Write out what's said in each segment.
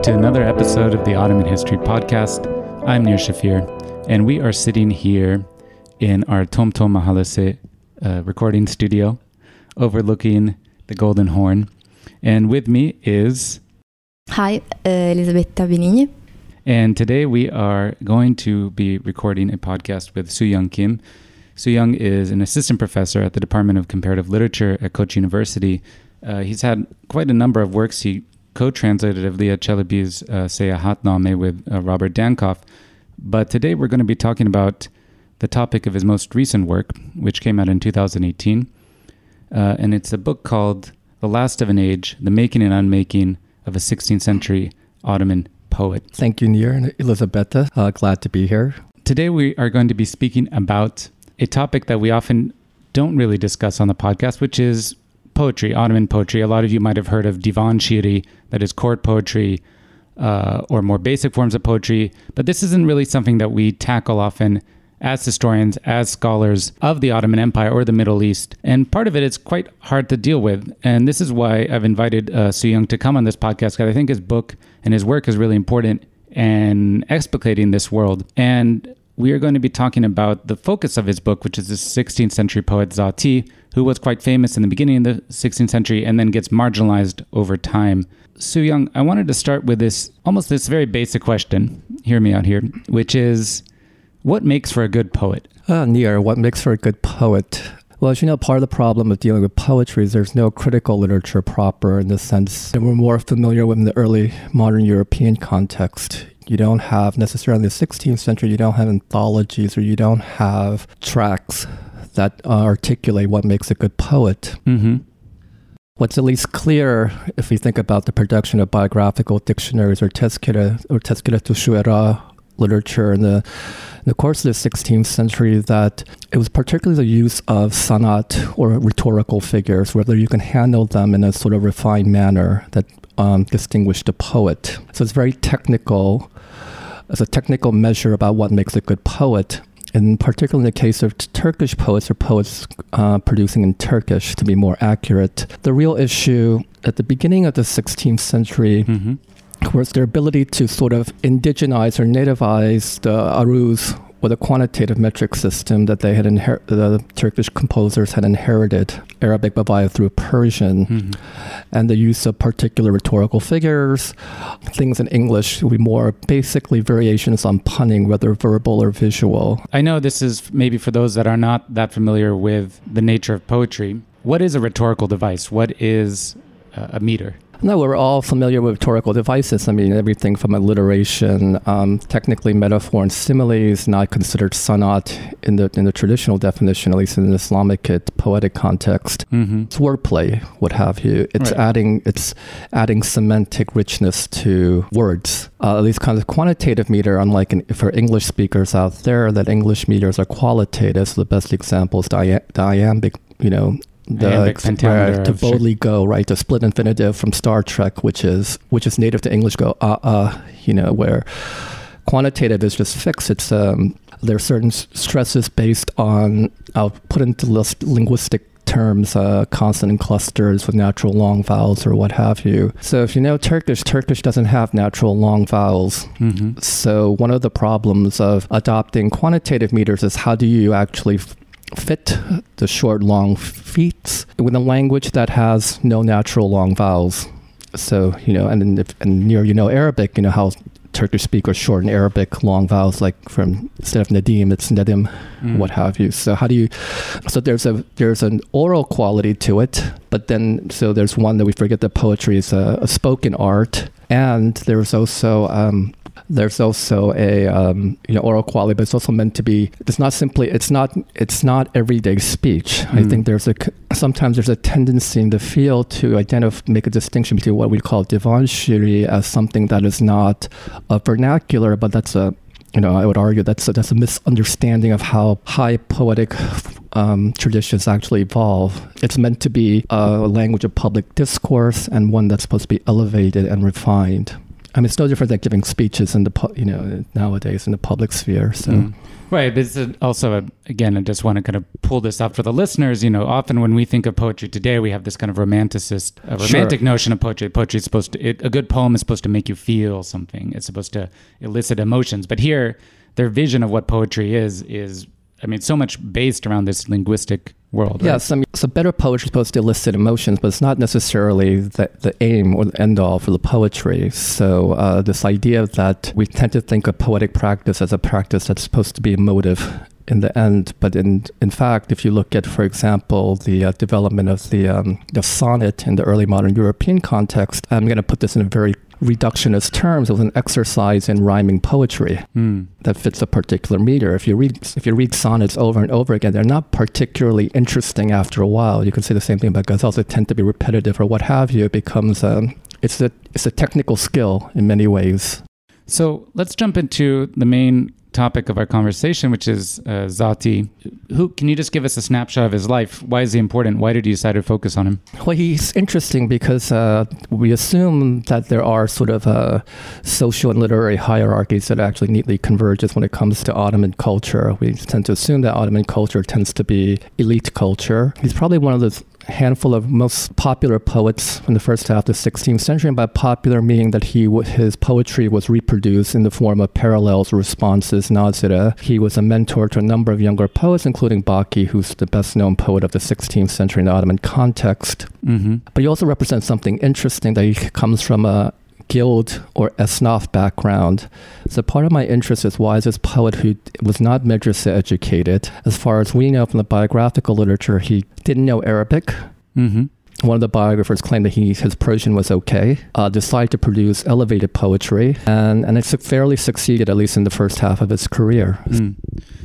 Welcome to another episode of the Ottoman History Podcast. I'm Nir Shafir, and we are sitting here in our Tomtom Mahallesi uh, recording studio overlooking the Golden Horn. And with me is. Hi, uh, Elisabetta Benigni. And today we are going to be recording a podcast with Sooyong Kim. Sooyong is an assistant professor at the Department of Comparative Literature at Koç University. Uh, he's had quite a number of works. He co-translated Evliya Chelebi's uh, Seyahatname with uh, Robert Dankoff. But today we're going to be talking about the topic of his most recent work, which came out in 2018. Uh, and it's a book called The Last of an Age, The Making and Unmaking of a 16th Century Ottoman Poet. Thank you, Nir and Elisabetta. Uh, glad to be here. Today we are going to be speaking about a topic that we often don't really discuss on the podcast, which is poetry, Ottoman poetry. A lot of you might have heard of divan shiri, that is court poetry, uh, or more basic forms of poetry. But this isn't really something that we tackle often as historians, as scholars of the Ottoman Empire or the Middle East. And part of it is quite hard to deal with. And this is why I've invited uh, Sooyong to come on this podcast, because I think his book and his work is really important in explicating this world. And we are going to be talking about the focus of his book, which is the 16th century poet Zati, who was quite famous in the beginning of the 16th century and then gets marginalized over time. Sooyong, I wanted to start with this almost this very basic question. Hear me out here, which is what makes for a good poet? Uh, Nir, what makes for a good poet? Well, as you know, part of the problem of dealing with poetry is there's no critical literature proper in the sense that we're more familiar with in the early modern European context. You don't have necessarily in the 16th century, you don't have anthologies or you don't have tracts that uh, articulate what makes a good poet. Mm-hmm. What's at least clear, if we think about the production of biographical dictionaries or tezkira or tezkira to shu'ara literature in the, in the course of the 16th century, that it was particularly the use of sanat or rhetorical figures, whether you can handle them in a sort of refined manner that um, distinguished a poet. So it's very technical. It's a technical measure about what makes a good poet in particular in the case of Turkish poets or poets uh, producing in Turkish, to be more accurate, the real issue at the beginning of the 16th century Mm-hmm. was their ability to sort of indigenize or nativize the aruz or a quantitative metric system that they had inher- the Turkish composers had inherited Arabic Bavaya through Persian Mm-hmm. and the use of particular rhetorical figures, things in English would be more basically variations on punning, whether verbal or visual. I know this is maybe for those that are not that familiar with the nature of poetry. What is a rhetorical device? What is a meter? No, we're all familiar with rhetorical devices. I mean, everything from alliteration, um, technically metaphor and simile is not considered sanat in the in the traditional definition, at least in the Islamic poetic context. Mm-hmm. It's wordplay, what have you. It's Right. adding it's adding semantic richness to words. Uh, at least kind of quantitative meter, unlike in, for English speakers out there, that English meters are qualitative. So the best example is dia- iambic, you know. The, pentameter to boldly go right the split infinitive from Star Trek, which is which is native to English. Go uh uh, you know where quantitative is just fixed. It's um, there are certain stresses based on I'll put into lis- linguistic terms uh, consonant clusters with natural long vowels or what have you. So if you know Turkish, Turkish doesn't have natural long vowels. Mm-hmm. So one of the problems of adopting quantitative meters is how do you actually f- fit the short long feet with a language that has no natural long vowels. So you know, and then if, and Nir you know Arabic, you know how Turkish speakers shorten Arabic long vowels like from instead of nadim, it's nadim, Mm. what have you. So how do you? So there's a there's an oral quality to it, but then so there's one that we forget that poetry is a, a spoken art, and there's also um, there's also a um, you know oral quality, but it's also meant to be. It's not simply. It's not. It's not everyday speech. I Mm. think there's a sometimes there's a tendency in the field to identify make a distinction between what we call divan shiri as something that is not a vernacular, but that's a you know I would argue that's a, that's a misunderstanding of how high poetic. Um, traditions actually evolve. It's meant to be a language of public discourse and one that's supposed to be elevated and refined I mean, it's no different than giving speeches in the pu- you know nowadays in the public sphere. So. Mm. Right. This is also, a, again, I just want to kind of pull this up for the listeners. You know, often when we think of poetry today, we have this kind of romanticist, romantic Sure. notion of poetry. Poetry is supposed to, it, a good poem is supposed to make you feel something. It's supposed to elicit emotions. But here, their vision of what poetry is, is, I mean, so much based around this linguistic world. right? Yes, I mean, so better poetry is supposed to elicit emotions, but it's not necessarily the, the aim or the end all for the poetry. So, uh, this idea that we tend to think of poetic practice as a practice that's supposed to be emotive in the end, but in in fact, if you look at, for example, the uh, development of the um, the sonnet in the early modern European context, I'm going to put this in a very reductionist terms. It was an exercise in rhyming poetry Mm. that fits a particular meter. If you read if you read sonnets over and over again, they're not particularly interesting after a while. You can say the same thing about ghazals; they tend to be repetitive or what have you. It becomes um, it's a it's a technical skill in many ways. So let's jump into the main topic of our conversation, which is uh, Zati. Who can you just give us a snapshot of his life? Why is he important? Why did you decide to focus on him? Well, he's interesting because uh, we assume that there are sort of uh, social and literary hierarchies that actually neatly converges when it comes to Ottoman culture. We tend to assume that Ottoman culture tends to be elite culture. He's probably one of the handful of most popular poets in the first half of the 16th century, and by popular meaning that he his poetry was reproduced in the form of parallels, responses, nazira. He was a mentor to a number of younger poets, including Baki, who's the best known poet of the 16th century in the Ottoman context. Mm-hmm. But he also represents something interesting that he comes from a guild or esnaf background. So part of my interest is why is this poet who was not madrasa educated? As far as we know from the biographical literature, he didn't know Arabic. Mm-hmm. One of the biographers claimed that he, his Persian was okay, uh, decided to produce elevated poetry, and, and it fairly succeeded, at least in the first half of his career. Mm.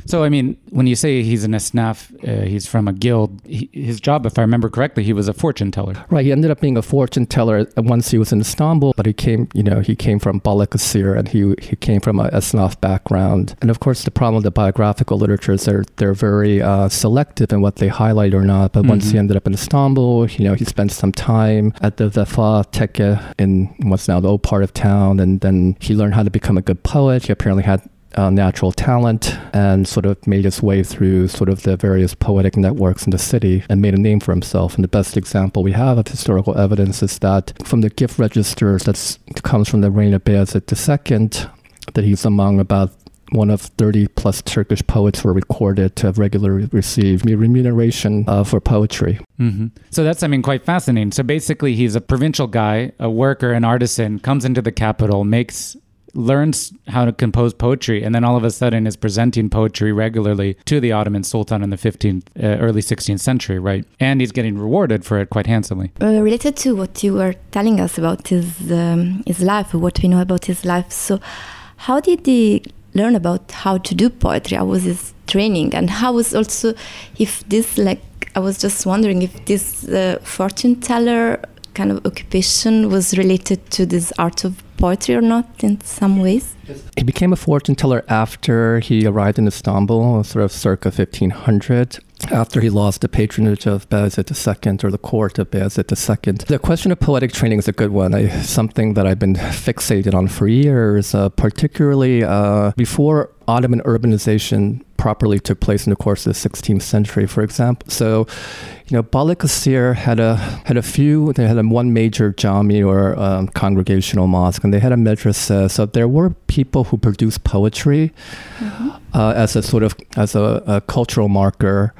So, I mean, when you say he's an esnaf, uh, he's from a guild. He, his job, if I remember correctly, he was a fortune teller. Right, he ended up being a fortune teller once he was in Istanbul, but he came, you know, he came from Balıkesir and he he came from a esnaf background. And of course, the problem with the biographical literature is they're they're very uh, selective in what they highlight or not. But once Mhm. he ended up in Istanbul, you know, he spent some time at the Vefa Tekke in what's now the old part of town, and then he learned how to become a good poet. He apparently had uh, natural talent and sort of made his way through sort of the various poetic networks in the city and made a name for himself. And the best example we have of historical evidence is that from the gift registers that comes from the reign of Bayezid II, that he's among about one of 30 plus Turkish poets were recorded to have regularly received remuneration uh, for poetry. Mm-hmm. So that's, I mean, quite fascinating. So basically, he's a provincial guy, a worker, an artisan, comes into the capital, makes learns how to compose poetry and then all of a sudden is presenting poetry regularly to the Ottoman Sultan in the 15th uh, early 16th century right and he's getting rewarded for it quite handsomely Uh, related to what you were telling us about his um, his life, what we know about his life. So, how did he learn about how to do poetry? How was his training, and how was also if this like I was just wondering if this uh, fortune teller kind of occupation was related to this art of poetry or not in some ways. He became a fortune teller after he arrived in Istanbul, sort of circa 1500, after he lost the patronage of Bayezid II or the court of Bayezid II. The question of poetic training is a good one, I, something that I've been fixated on for years, uh, particularly uh, before Ottoman urbanization properly took place in the course of the 16th century, for example. So, you know, Balıkesir had a had a few. They had a, one major jami or um, congregational mosque, and they had a madrasa. So there were people who produced poetry uh, as a sort of as a, a cultural marker.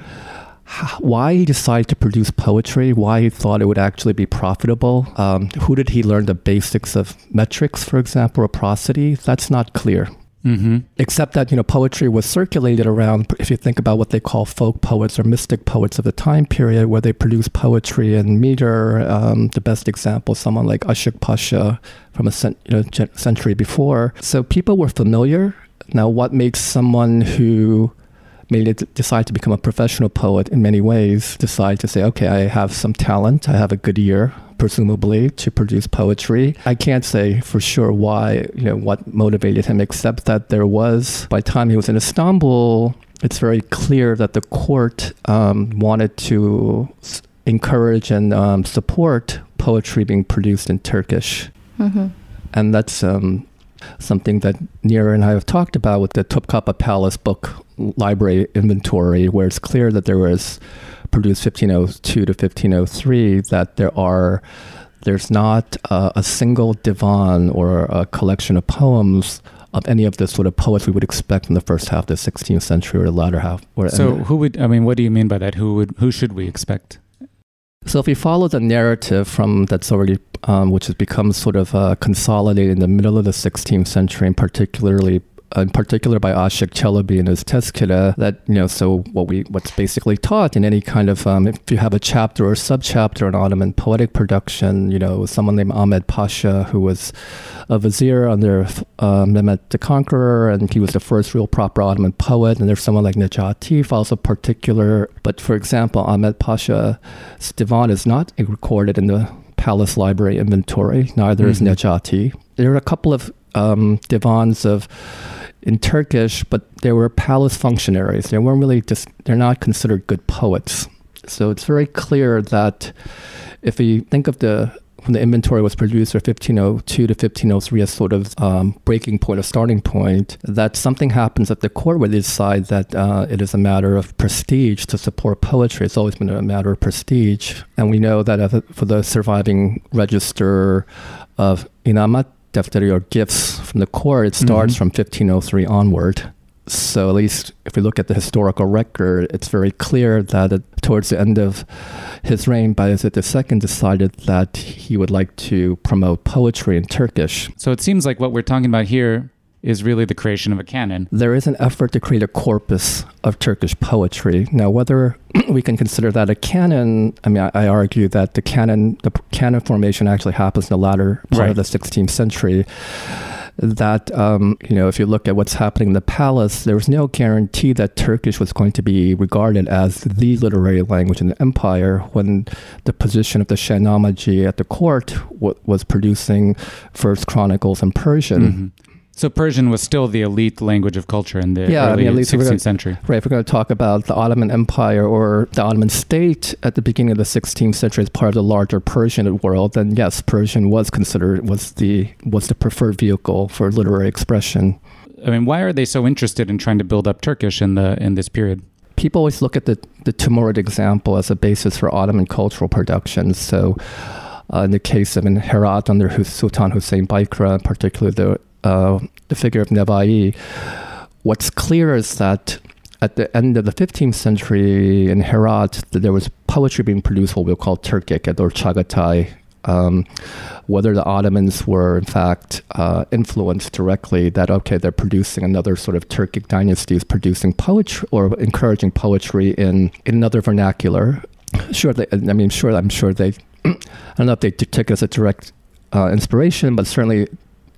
Why he decided to produce poetry? Why he thought it would actually be profitable? Um, who did he learn the basics of metrics, for example, or prosody? That's not clear mm-hmm. except that you know poetry was circulated around if you think about what they call folk poets or mystic poets of the time period where they produced poetry in meter um, the best example someone like Ashik Pasha from a cent- you know, century before. So people were familiar. Now what makes someone who made it decide to become a professional poet in many ways decide to say okay i have some talent. I have a good ear presumably to produce poetry i can't say for sure why you know what motivated him except that there was by the time he was in istanbul it's very clear that the court um, wanted to s- encourage and um, support poetry being produced in turkish Mm-hmm. and that's um, something that Nir and I have talked about with the Topkapi Palace book library inventory, where it's clear that there was produced 1502 to 1503 that there are there's not uh, a single divan or a collection of poems of any of the sort of poets we would expect in the first half of the 16th century or the latter half. Or, so, who would I mean? What do you mean by that? Who would who should we expect? So if we follow the narrative from that's already, um, which has become sort of uh, consolidated in the middle of the 16th century, and particularly in particular by Ashik Chalabi in his Tezkere, that you know, so what we what's basically taught in any kind of um, if you have a chapter or subchapter in Ottoman poetic production, you know, someone named Ahmed Pasha who was a vizier under uh, Mehmet the Conqueror, and he was the first real proper Ottoman poet. And there's someone like Nejati, also particular. But for example, Ahmed Pasha's divan is not recorded in the palace library inventory. Neither mm-hmm. is Nejati. There are a couple of um, divans of in Turkish, but they were palace functionaries. They weren't really just, they're not considered good poets. So it's very clear that if we think of the when the inventory was produced for 1502 to 1503 as sort of um, breaking point, or starting point, that something happens at the court where they decide that uh, it is a matter of prestige to support poetry. It's always been a matter of prestige. And we know that for the surviving register of Inamat or gifts from the court, it starts mm-hmm. from 1503 onward. So at least if we look at the historical record, it's very clear that it, towards the end of his reign, Bayezid II decided that he would like to promote poetry in Turkish. So it seems like what we're talking about here is really the creation of a canon. There is an effort to create a corpus of Turkish poetry. Now, whether we can consider that a canon, I mean, I, I, argue that the canon, the canon formation actually happens in the latter part right. of the 16th century. That um, you know, if you look at what's happening in the palace, there was no guarantee that Turkish was going to be regarded as the literary language in the empire. When the position of the Shahnameh at the court w- was producing First Chronicles in Persian. Mm-hmm so Persian was still the elite language of culture in the yeah, early I mean, 16th gonna, century. Right. If we're going to talk about the Ottoman Empire or the Ottoman state at the beginning of the 16th century as part of the larger Persian world, then yes, Persian was considered was the was the preferred vehicle for literary expression. I mean, why are they so interested in trying to build up Turkish in the in this period? People always look at the the Timurid example as a basis for Ottoman cultural production. So. Uh, in the case of in Herat under Sultan Hussein Baykara, particularly the uh, the figure of Nevai, what's clear is that at the end of the 15th century in Herat, there was poetry being produced, what we'll call Turkic or Chagatai. Um, whether the Ottomans were in fact uh, influenced directly, that okay, they're producing another sort of Turkic dynasty is producing poetry or encouraging poetry in, in another vernacular. Sure, they, I mean, sure, I'm sure they. I don't know if they took as a direct uh, inspiration, but certainly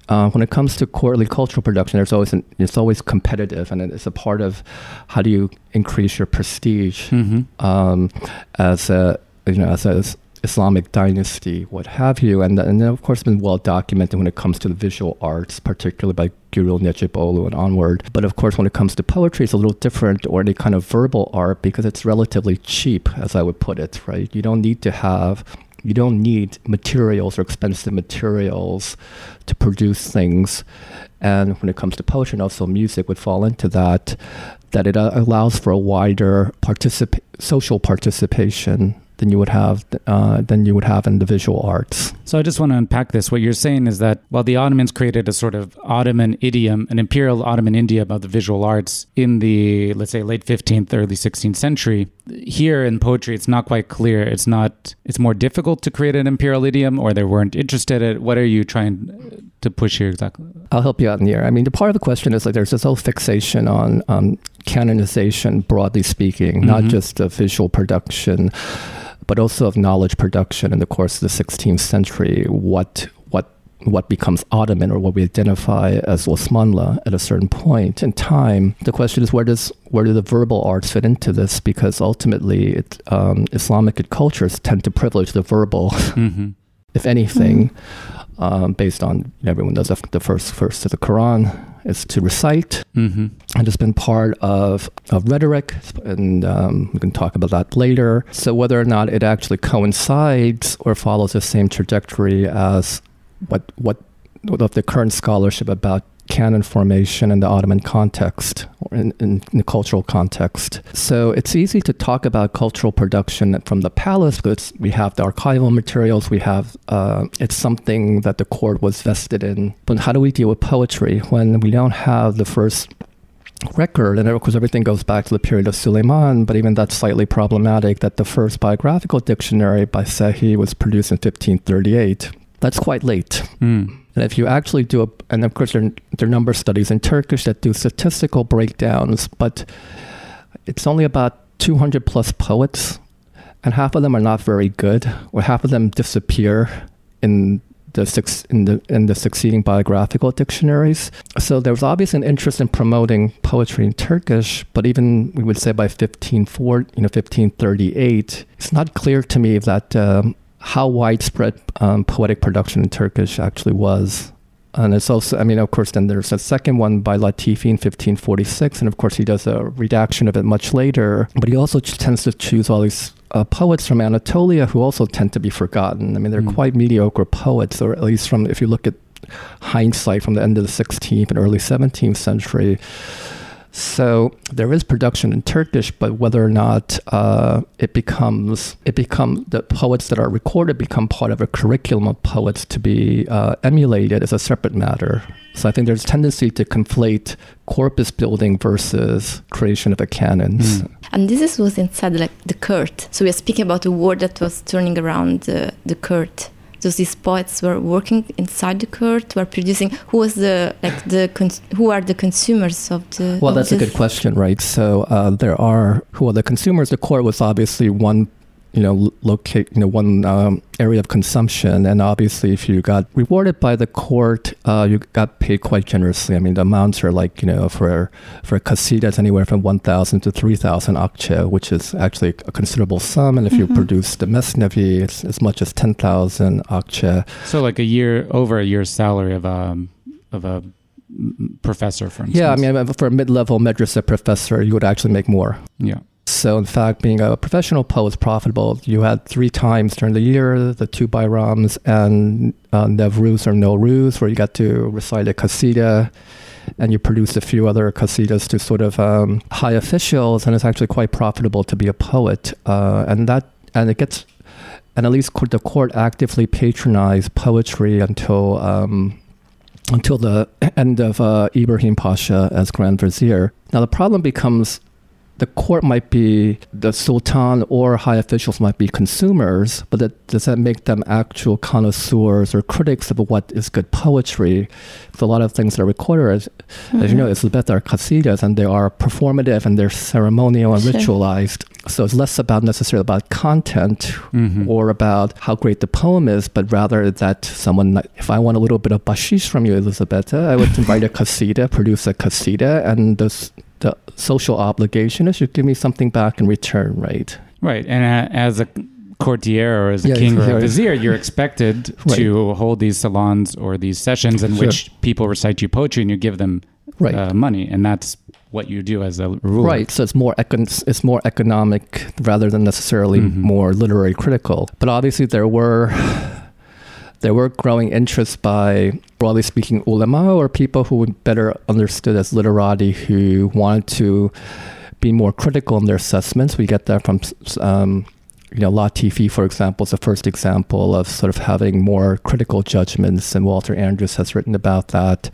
uh, when it comes to quarterly cultural production, there's always an, it's always competitive, and it's a part of how do you increase your prestige mm-hmm. um, as a you know as a Islamic dynasty, what have you, and and then of course it's been well documented when it comes to the visual arts, particularly by Gülru Necipoğlu and onward. But of course, when it comes to poetry, it's a little different, or any kind of verbal art, because it's relatively cheap, as I would put it. Right? You don't need to have you don't need materials or expensive materials to produce things. And when it comes to poetry and also music would fall into that, that it uh, allows for a wider particip- social participation than you would have uh, than you would have in the visual arts. So I just want to unpack this. What you're saying is that while the Ottomans created a sort of Ottoman idiom, an imperial Ottoman idiom of the visual arts in the let's say late 15th, early 16th century, here in poetry it's not quite clear. It's not. It's more difficult to create an imperial idiom, or they weren't interested in it. What are you trying to push here exactly? I'll help you out in here. I mean, the part of the question is like there's this whole fixation on um, canonization, broadly speaking, mm-hmm. not just a visual production but also of knowledge production in the course of the 16th century. What what what becomes Ottoman or what we identify as Osmanlı at a certain point in time. The question is where does where do the verbal arts fit into this? Because ultimately, it, um, Islamic cultures tend to privilege the verbal, mm-hmm. if anything, mm-hmm. um, based on everyone does the first verse of the Quran is to recite, mm-hmm. and it's been part of, of rhetoric, and um, we can talk about that later. So whether or not it actually coincides or follows the same trajectory as what what of the current scholarship about canon formation in the Ottoman context or in, in, in, the cultural context. So it's easy to talk about cultural production from the palace because we have the archival materials, we have uh, it's something that the court was vested in. But how do we deal with poetry when we don't have the first record, and of course everything goes back to the period of Suleiman, but even that's slightly problematic that the first biographical dictionary by Sehi was produced in 1538. That's quite late. Mm. And if you actually do a, and of course there, there are number studies in Turkish that do statistical breakdowns, but it's only about 200 plus poets, and half of them are not very good, or half of them disappear in the six in the in the succeeding biographical dictionaries. So there was obviously an interest in promoting poetry in Turkish, but even we would say by 1540, you know, 1538, it's not clear to me that um, how widespread um, poetic production in Turkish actually was. And it's also, I mean, of course, then there's a second one by Latifi in 1546, and of course, he does a redaction of it much later. But he also tends to choose all these uh, poets from Anatolia who also tend to be forgotten. I mean, they're mm. quite mediocre poets, or at least from if you look at hindsight from the end of the 16th and early 17th century. So there is production in Turkish, but whether or not uh, it becomes it become the poets that are recorded become part of a curriculum of poets to be uh, emulated is a separate matter. So I think there's a tendency to conflate corpus building versus creation of a canons. Mm. And this was inside like the court. So we are speaking about a word that was turning around the, the court so these poets were working inside the court were producing. Who was the like the who are the consumers of the well of that's a good question right? So uh, there are who are the consumers? The court was obviously one you know, locate, you know, one um, area of consumption. And obviously, if you got rewarded by the court, uh, you got paid quite generously. I mean, the amounts are like, you know, for a for qasidas anywhere from 1,000 to 3,000 akçe, which is actually a considerable sum. And if mm-hmm. you produce the mesnevi, it's as much as 10,000 akçe. So, like a year, over a year's salary of a, um, of a professor, for instance. Yeah, I mean, for a mid level madrasa professor, you would actually make more. Yeah. So, in fact, being a professional poet was profitable. You had three times during the year the two Bayrams and uh, Nevruz or Nowruz, where you got to recite a qasida and you produced a few other qasidas to sort of um, high officials, and it's actually quite profitable to be a poet. Uh, and that and it gets and at least the court actively patronized poetry until um, until the end of uh, Ibrahim Pasha as Grand Vizier. Now the problem becomes the court might be the sultan or high officials might be consumers, but that, does that make them actual connoisseurs or critics of what is good poetry? Because a lot of things that are recorded, as, mm-hmm. as you know, Elizabeth are qasidas and they are performative and they're ceremonial and sure. ritualized. So it's less about necessarily about content mm-hmm. or about how great the poem is, but rather that someone, if I want a little bit of bashish from you, Elizabeth, I would invite a qasida, produce a qasida, and this the social obligation is you give me something back in return, right? Right. And as a courtier or as a yeah, king or a vizier, you're expected right. to hold these salons or these sessions in sure. which people recite you poetry and you give them right. uh, money. And that's what you do as a ruler. Right. So it's more econ- it's more economic rather than necessarily mm-hmm. more literary critical. But obviously there were there were growing interest by, broadly speaking, ulama or people who were better understood as literati who wanted to be more critical in their assessments. We get that from, um, you know, Latifi, for example, is the first example of sort of having more critical judgments, and Walter Andrews has written about that.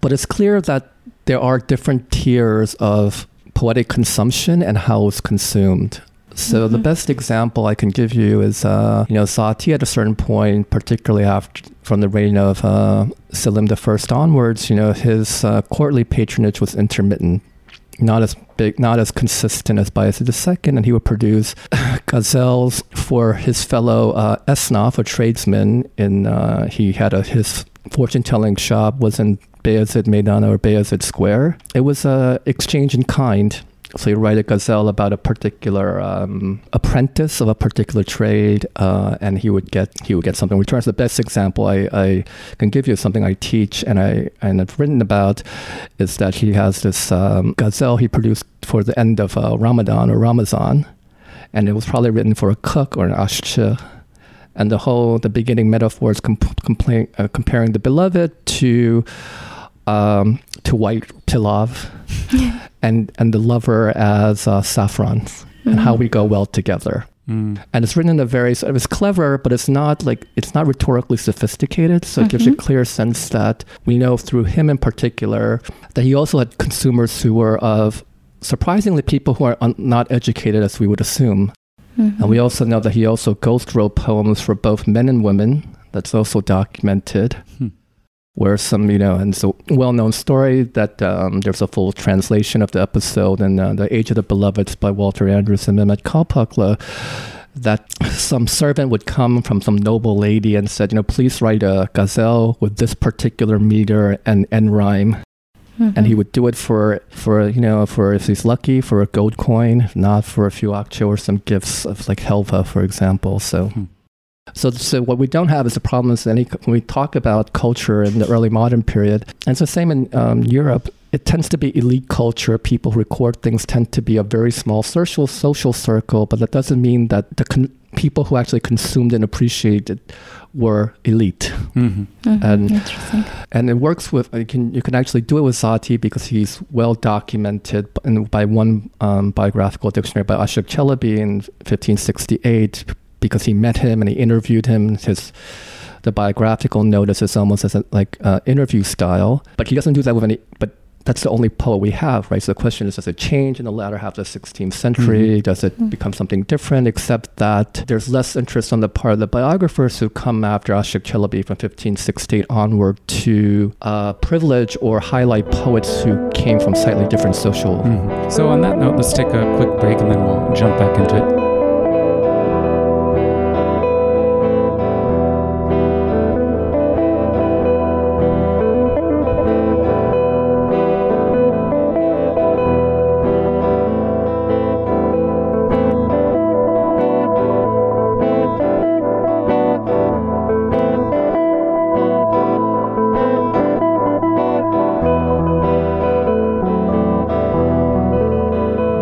But it's clear that there are different tiers of poetic consumption and how it's consumed. So mm-hmm. the best example I can give you is, uh, you know, Zati at a certain point, particularly after from the reign of uh, Selim I onwards, you know, his uh, courtly patronage was intermittent, not as big, not as consistent as Bayezid II, and he would produce gazelles for his fellow uh, esnaf or tradesmen. In uh, he had a his fortune telling shop was in Bayezid Meydan or Bayezid Square. It was a exchange in kind so you write a gazelle about a particular um, apprentice of a particular trade, uh, and he would get he would get something. Returns the best example I, I can give you something I teach and I and have written about is that he has this um, ghazal he produced for the end of uh, Ramadan or Ramazan, and it was probably written for a cook or an ashche and the whole the beginning metaphors comp- compla- uh, comparing the beloved to um, to white pilaf and and the lover as uh, saffron Mm-hmm. and how we go well together Mm. and it's written in a very it's clever but it's not like it's not rhetorically sophisticated so it gives you a clear sense that we know through him in particular that he also had consumers who were of surprisingly people who are un- not educated as we would assume Mhm. and we also know that he also ghost wrote poems for both men and women that's also documented Hmm. Where some, you know, and it's a well-known story that um, there's a full translation of the episode in uh, The Age of the Beloveds by Walter Andrews and Mehmet Kalpaklı, that some servant would come from some noble lady and said, you know, please write a gazelle with this particular meter and end rhyme. And he Mhm. would do it for, for you know, for if he's lucky, for a gold coin, not for a few akçe or some gifts of like helva, for example. So Hmm. So, so what we don't have is a problem is any when we talk about culture in the early modern period, and it's the same in um, Europe. It tends to be elite culture. People who record things tend to be a very small social social circle, but that doesn't mean that the con- people who actually consumed and appreciated were elite. Mhm. Mhm. and- Interesting. And it works with you can you can actually do it with Zati because he's well documented b- in, by one um, biographical dictionary by Ashik Chalabi in 1568 because he met him and he interviewed him. His the biographical notice is almost as a like uh, interview style, but he doesn't do that with any. But that's the only poet we have, right? So the question is, does it change in the latter half of the 16th century? Does it Mm. become something different? Except that there's less interest on the part of the biographers who come after Ashik Chalabi from 1568 onward to uh, privilege or highlight poets who came from slightly different social. Mhm. So, on that note, let's take a quick break and then we'll jump back into it.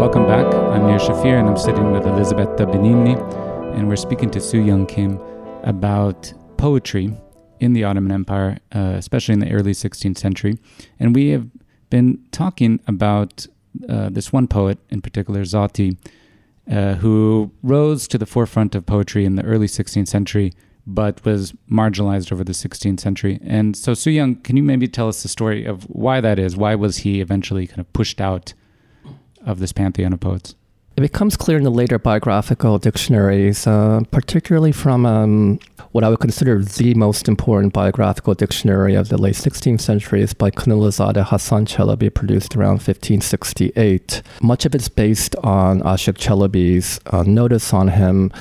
Welcome back. I'm Nir Shafir and I'm sitting with Elisabetta Benigni, and we're speaking to Sooyong Kim about poetry in the Ottoman Empire, uh, especially in the early 16th century. And we have been talking about uh, this one poet in particular, Zati, uh, who rose to the forefront of poetry in the early 16th century, but was marginalized over the 16th century. And so, Sooyong, can you maybe tell us the story of why that is? Why was he eventually kind of pushed out of this pantheon of poets? It becomes clear in the later biographical dictionaries, uh, particularly from um, what I would consider the most important biographical dictionary of the late 16th century is by Kınalızade Hassan Chalabi, produced around 1568. Much of it's based on Ashik Chalabi's uh, notice on him,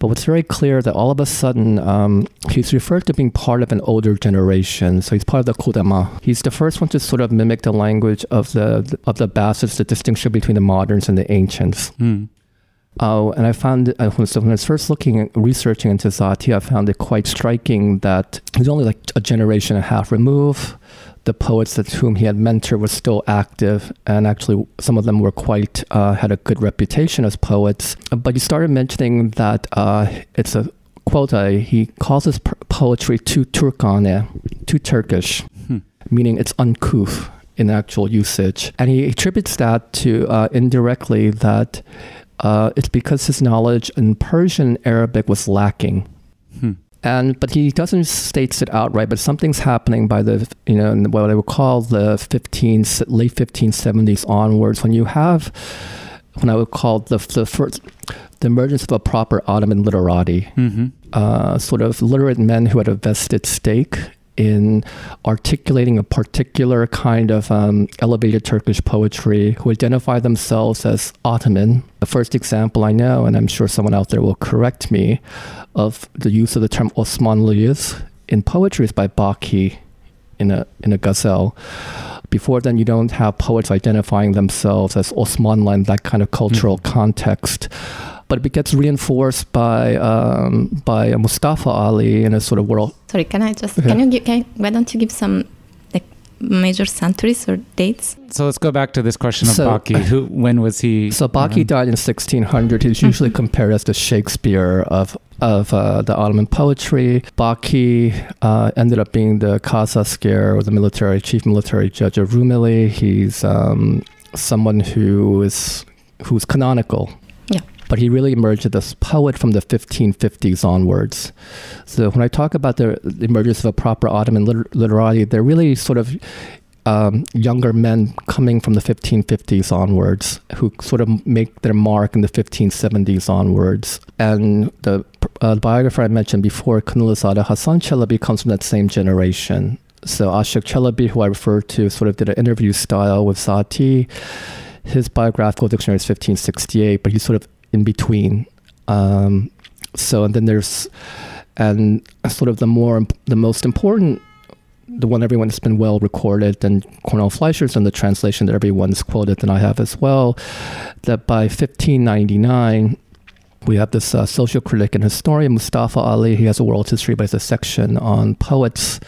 but what's very clear that all of a sudden um, he's referred to being part of an older generation. So he's part of the Kudama. He's the first one to sort of mimic the language of the of the Abbasids, the distinction between the moderns and the ancients. Oh, and I found uh, when- I was first looking at researching into Zati, I found it quite striking that he's only like a generation and a half removed. The poets that whom he had mentored were still active, and actually some of them were quite uh, had a good reputation as poets. But he started mentioning that uh, it's a quote. uh, He calls his poetry too Turkane, too Turkish, Hmm. meaning it's uncouth in actual usage, and he attributes that to uh, indirectly that uh, it's because his knowledge in Persian Arabic was lacking. Hmm. And but he doesn't state it outright. But something's happening by the you know in what I would call the 15 late 1570s onwards when you have when I would call the the first the emergence of a proper Ottoman literati, hmm uh, sort of literate men who had a vested stake in articulating a particular kind of um, elevated Turkish poetry who identify themselves as Ottoman. The first example I know, and I'm sure someone out there will correct me, of the use of the term Osmanlıyız in poetry is by Baki in a, in a ghazal. Before then, you don't have poets identifying themselves as Osmanlı in that kind of cultural context but it gets reinforced by um, by Mustafa Ali in a sort of world. Sorry, can I just Yeah. can you give can, why don't you give some like major centuries or dates? So let's go back to this question of So- Baki. Who, when was he? So Baki around? died in 1600. He's usually compared as the Shakespeare of of uh, the Ottoman poetry. Baki uh, ended up being the Kazasker, or the military chief military judge of Rumeli. He's um, someone who is who's canonical. But he really emerged as a poet from the 1550s onwards. So when I talk about the, emergence of a proper Ottoman liter- literati, they're really sort of um, younger men coming from the 1550s onwards who sort of make their mark in the 1570s onwards. And the uh, biographer I mentioned before, Kınalızade Hassan Chalabi, comes from that same generation. So Ashik Chalabi, who I referred to, sort of did an interview style with Zati. His biographical dictionary is 1568, but he sort of in between. Um, so, and then there's, and sort of the more, the most important the one everyone has been well recorded, and Cornell Fleischer's done the translation that everyone's quoted, and I have as well, that by 1599, we have this uh, social critic and historian, Mustafa Ali. He has a world history, but it's a section on poets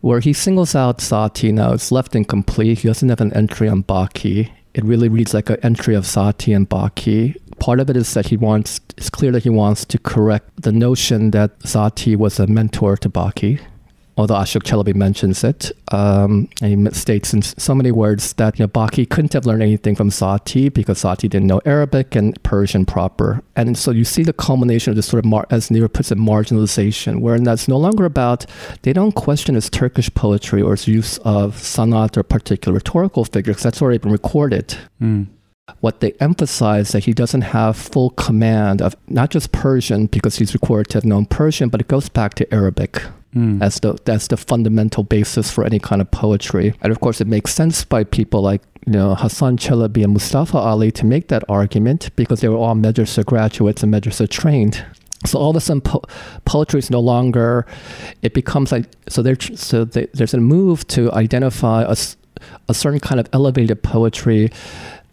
where he singles out Zati. Now, it's left incomplete. He doesn't have an entry on Baki. It really reads like an entry of Zati and Baki. Part of it is that he wants, it's clear that he wants to correct the notion that Zati was a mentor to Baki although Ashik Chalabi mentions it, um, and he states in so many words that you know, Baki couldn't have learned anything from Zati because Zati didn't know Arabic and Persian proper. And so you see the culmination of this sort of, mar- as Nira puts it, marginalization, where that's no longer about, they don't question his Turkish poetry or his use of sanat or particular rhetorical figures, that's already been recorded Mm. What they emphasize that he doesn't have full command of not just Persian because he's recorded to have known Persian, but it goes back to Arabic Mm. as the that's the fundamental basis for any kind of poetry. And of course, it makes sense by people like you know Hassan Chalabi and Mustafa Ali to make that argument because they were all madrasa graduates and madrasa trained. So all of a sudden, po- poetry is no longer. It becomes like so. There, so they, there's a move to identify a, a certain kind of elevated poetry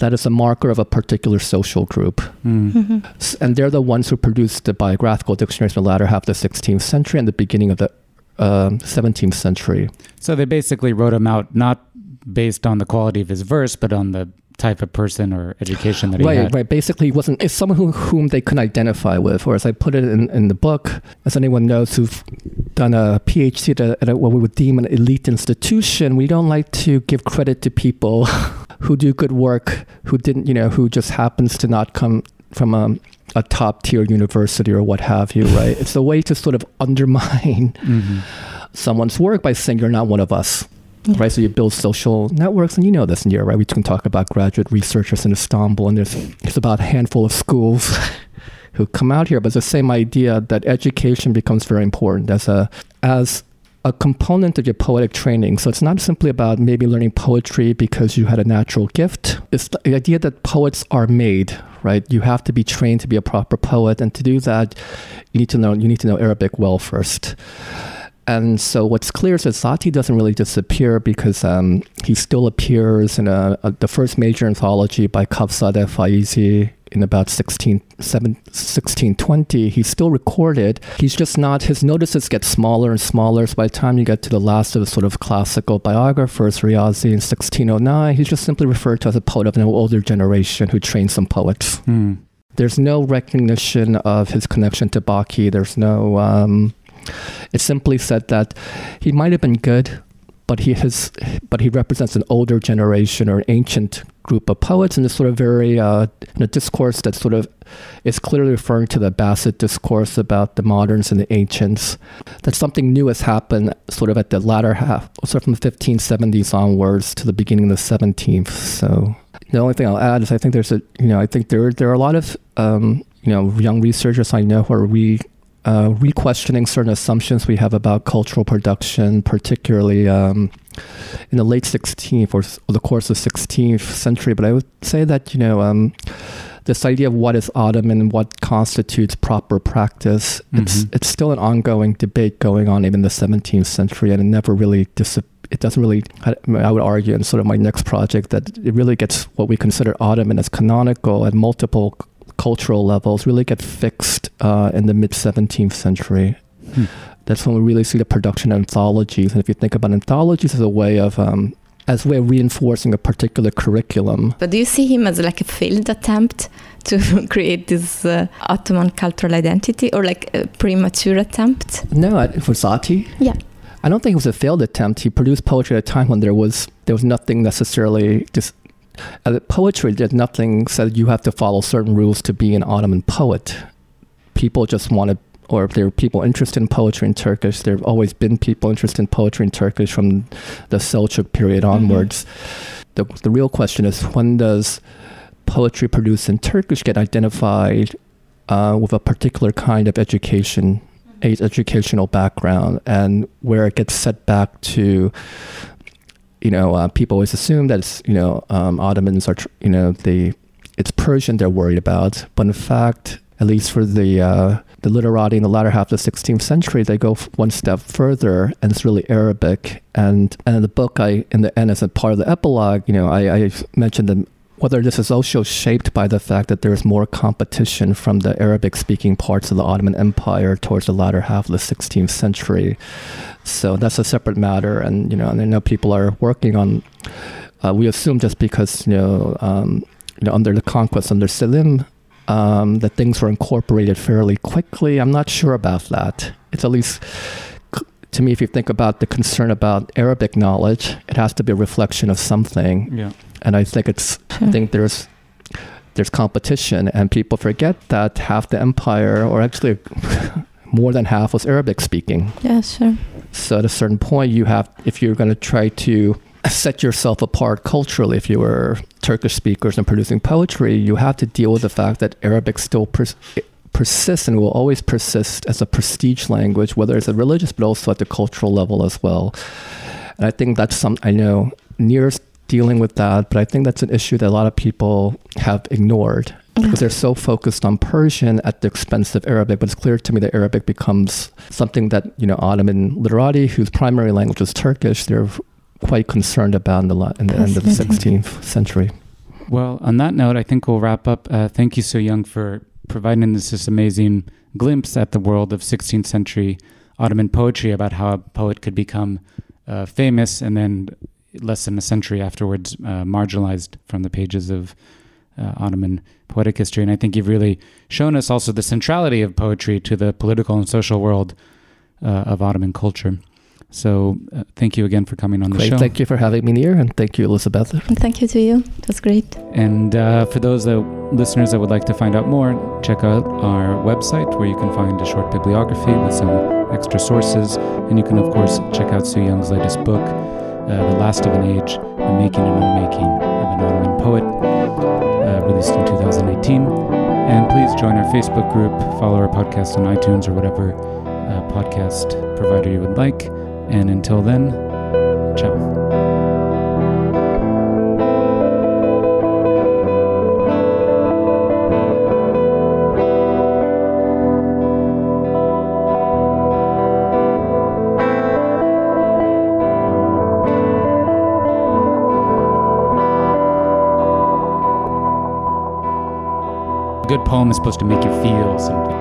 that is a marker of a particular social group. Mm. S- and they're the ones who produced the biographical dictionaries in the latter half of the 16th century and the beginning of the um 17th century. So they basically wrote him out not based on the quality of his verse, but on the type of person or education that he Right, had. right. Basically, he wasn't. It's someone who, whom they can identify with, or as I put it in, in the book, as anyone knows who've done a PhD at, a, at a, what we would deem an elite institution, we don't like to give credit to people who do good work, who didn't, you know, who just happens to not come from a, a top tier university or what have you. Right? it's a way to sort of undermine Mhm. someone's work by saying you're not one of us. Yeah. Right, so you build social networks, and you know this, Nira, right? We can talk about graduate researchers in Istanbul, and there's it's about a handful of schools who come out here, but it's the same idea that education becomes very important as a as a component of your poetic training. So it's not simply about maybe learning poetry because you had a natural gift. It's the idea that poets are made, right? You have to be trained to be a proper poet, and to do that, you need to know you need to know Arabic well first. And so what's clear is that Zati doesn't really disappear because um, he still appears in a, a, the first major anthology by Kafzade Faizi in about 16, 7, 1620. He's still recorded. He's just not, his notices get smaller and smaller. So by the time you get to the last of the sort of classical biographers, Riazi in 1609, he's just simply referred to as a poet of an older generation who trained some poets. Mm. There's no recognition of his connection to Baki. There's no. Um, it simply said that he might have been good, but he has, but he represents an older generation or an ancient group of poets in this sort of very uh, in a discourse that sort of is clearly referring to the Abbasid discourse about the moderns and the ancients. That something new has happened, sort of at the latter half, sort of from the 1570s onwards to the beginning of the 17th. So the only thing I'll add is I think there's a you know I think there there are a lot of um, you know young researchers I know who are re uh, re-questioning certain assumptions we have about cultural production, particularly um, in the late 16th or, s- or the course of 16th century. But I would say that you know um, this idea of what is Ottoman and what constitutes proper practice, it's Mhm. it's still an ongoing debate going on even in the 17th century, and it never really dis- it doesn't really, I would argue in sort of my next project that it really gets what we consider Ottoman as canonical at multiple cultural levels really get fixed uh, in the mid 17th century. Hmm. that's when we really see the production of anthologies. And if you think about anthologies as a way of um, as a way of reinforcing a particular curriculum. But do you see him as like a failed attempt to create this uh, Ottoman cultural identity, or like a premature attempt? No, for Zati. Yeah. I don't think it was a failed attempt. He produced poetry at a time when there was there was nothing necessarily just uh, poetry. Did nothing said you have to follow certain rules to be an Ottoman poet. People just wanted or if there are people interested in poetry in Turkish, there have always been people interested in poetry in Turkish from the Seljuk period mm-hmm. onwards. Mm-hmm. The, the real question is when does poetry produced in Turkish get identified uh, with a particular kind of education, mm-hmm. educational background, and where it gets set back to you know, uh, people always assume that it's, you know, um, Ottomans are, you know, the it's Persian they're worried about, but in fact, at least for the uh, the literati in the latter half of the 16th century, they go one step further, and it's really Arabic. And and in the book, I in the end, as a part of the epilogue, you know, I, I mentioned that whether this is also shaped by the fact that there's more competition from the Arabic speaking parts of the Ottoman Empire towards the latter half of the 16th century. So that's a separate matter. And, you know, and I know people are working on, uh, we assume just because, you know, um, you know, under the conquest under Selim, um, that things were incorporated fairly quickly. I'm not sure about that. It's at least to me, if you think about the concern about Arabic knowledge, it has to be a reflection of something. Yeah. And I think it's I think there's there's competition, and people forget that half the empire, or actually more than half, was Arabic speaking. Yeah, sure. So at a certain point, you have if you're going to try to set yourself apart culturally. If you were Turkish speakers and producing poetry, you have to deal with the fact that Arabic still pers- persists and will always persist as a prestige language, whether it's a religious but also at the cultural level as well. And I think that's some I know Nir's dealing with that, but I think that's an issue that a lot of people have ignored because they're so focused on Persian at the expense of Arabic. But it's clear to me that Arabic becomes something that you know Ottoman literati, whose primary language is Turkish, they're quite concerned about in the, in the end of the 16th century. Well, on that note, I think we'll wrap up. Uh, thank you, Sooyong, for providing us this amazing glimpse at the world of 16th century Ottoman poetry about how a poet could become uh, famous and then less than a century afterwards uh, marginalized from the pages of uh, Ottoman poetic history. And I think you've really shown us also the centrality of poetry to the political and social world uh, of Ottoman culture. So uh, thank you again for coming on great. the show. Thank you for having me here, and thank you, Elisabetta. And thank you to you. That's great. And uh, for those that, listeners that would like to find out more, check out our website where you can find a short bibliography with some extra sources. And you can, of course, check out Sooyong's latest book, uh, The Last of an Age The Making and Unmaking of an Ottoman Poet, uh, released in 2018. And please join our Facebook group, follow our podcast on iTunes or whatever uh, podcast provider you would like. And until then, ciao. Good poem is supposed to make you feel something.